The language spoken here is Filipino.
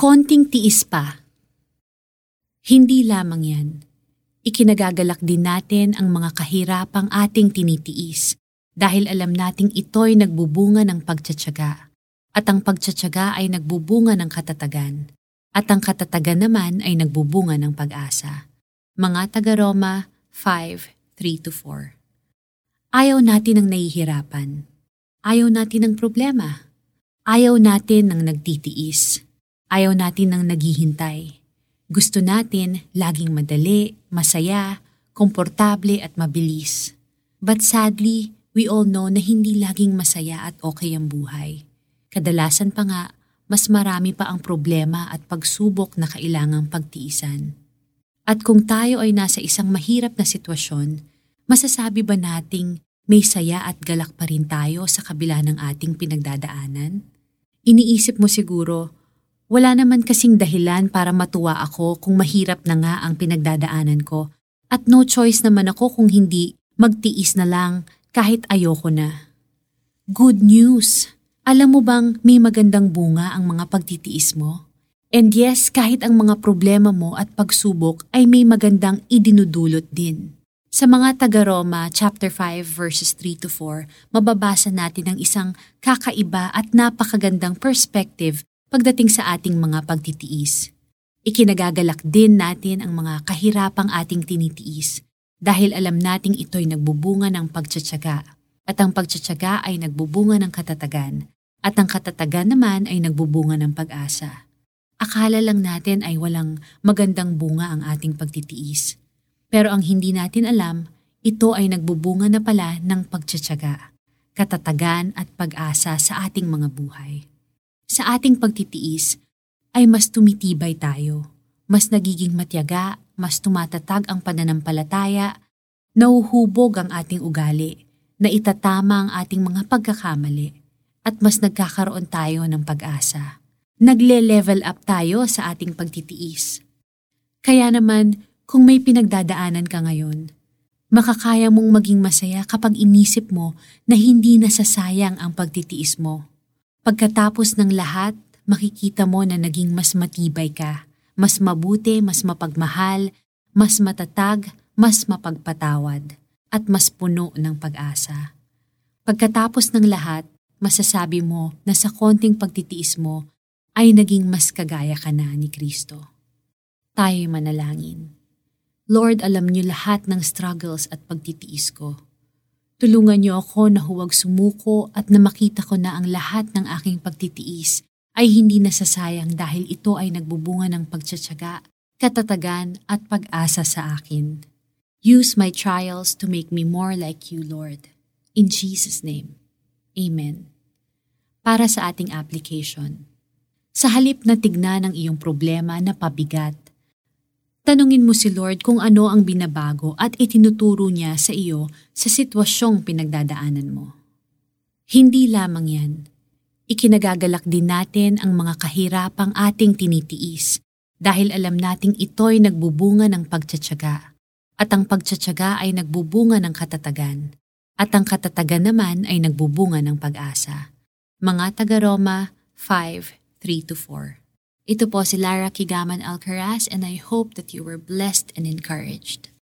Konting tiis pa. Hindi lamang yan. Ikinagagalak din natin ang mga kahirapang ating tinitiis dahil alam nating ito'y nagbubunga ng pagtsatsaga at ang pagtsatsaga ay nagbubunga ng katatagan at ang katatagan naman ay nagbubunga ng pag-asa. Mga taga-Roma 5:3-4 Ayaw natin ng nahihirapan. Ayaw natin ng problema. Ayaw natin ng nagtitiis. Ayaw natin ng naghihintay. Gusto natin laging madali, masaya, komportable at mabilis. But sadly, we all know na hindi laging masaya at okay ang buhay. Kadalasan pa nga, mas marami pa ang problema at pagsubok na kailangang pagtiisan. At kung tayo ay nasa isang mahirap na sitwasyon, masasabi ba nating may saya at galak pa rin tayo sa kabila ng ating pinagdadaanan? Iniisip mo siguro, wala naman kasing dahilan para matuwa ako kung mahirap na nga ang pinagdadaanan ko at no choice naman ako kung hindi magtiis na lang kahit ayoko na. Good news! Alam mo bang may magandang bunga ang mga pagtitiis mo? And yes, kahit ang mga problema mo at pagsubok ay may magandang idinudulot din. Sa mga taga-Roma, chapter 5, verses 3 to 4, mababasa natin ang isang kakaiba at napakagandang perspective pagdating sa ating mga pagtitiis. Ikinagagalak din natin ang mga kahirapang ating tinitiis dahil alam nating ito'y nagbubunga ng pagtsatsaga at ang pagtsatsaga ay nagbubunga ng katatagan at ang katatagan naman ay nagbubunga ng pag-asa. Akala lang natin ay walang magandang bunga ang ating pagtitiis. Pero ang hindi natin alam, ito ay nagbubunga na pala ng pagtsatsaga, katatagan at pag-asa sa ating mga buhay sa ating pagtitiis ay mas tumitibay tayo, mas nagiging matyaga, mas tumatatag ang pananampalataya, nauhubog ang ating ugali, na itatama ang ating mga pagkakamali, at mas nagkakaroon tayo ng pag-asa. Nagle-level up tayo sa ating pagtitiis. Kaya naman, kung may pinagdadaanan ka ngayon, makakaya mong maging masaya kapag inisip mo na hindi nasasayang ang pagtitiis mo Pagkatapos ng lahat, makikita mo na naging mas matibay ka, mas mabuti, mas mapagmahal, mas matatag, mas mapagpatawad, at mas puno ng pag-asa. Pagkatapos ng lahat, masasabi mo na sa konting pagtitiis mo ay naging mas kagaya ka na ni Kristo. Tayo'y manalangin. Lord, alam niyo lahat ng struggles at pagtitiis ko. Tulungan niyo ako na huwag sumuko at na makita ko na ang lahat ng aking pagtitiis ay hindi nasasayang dahil ito ay nagbubunga ng pagtsatsaga, katatagan at pag-asa sa akin. Use my trials to make me more like you, Lord. In Jesus' name, Amen. Para sa ating application. Sa halip na tignan ang iyong problema na pabigat, Tanungin mo si Lord kung ano ang binabago at itinuturo niya sa iyo sa sitwasyong pinagdadaanan mo. Hindi lamang yan. Ikinagagalak din natin ang mga kahirapang ating tinitiis dahil alam nating ito'y nagbubunga ng pagtsatsaga at ang pagtsatsaga ay nagbubunga ng katatagan at ang katatagan naman ay nagbubunga ng pag-asa. Mga taga-Roma 5, 3-4 ito po si Lara Kigaman Alcaraz and I hope that you were blessed and encouraged.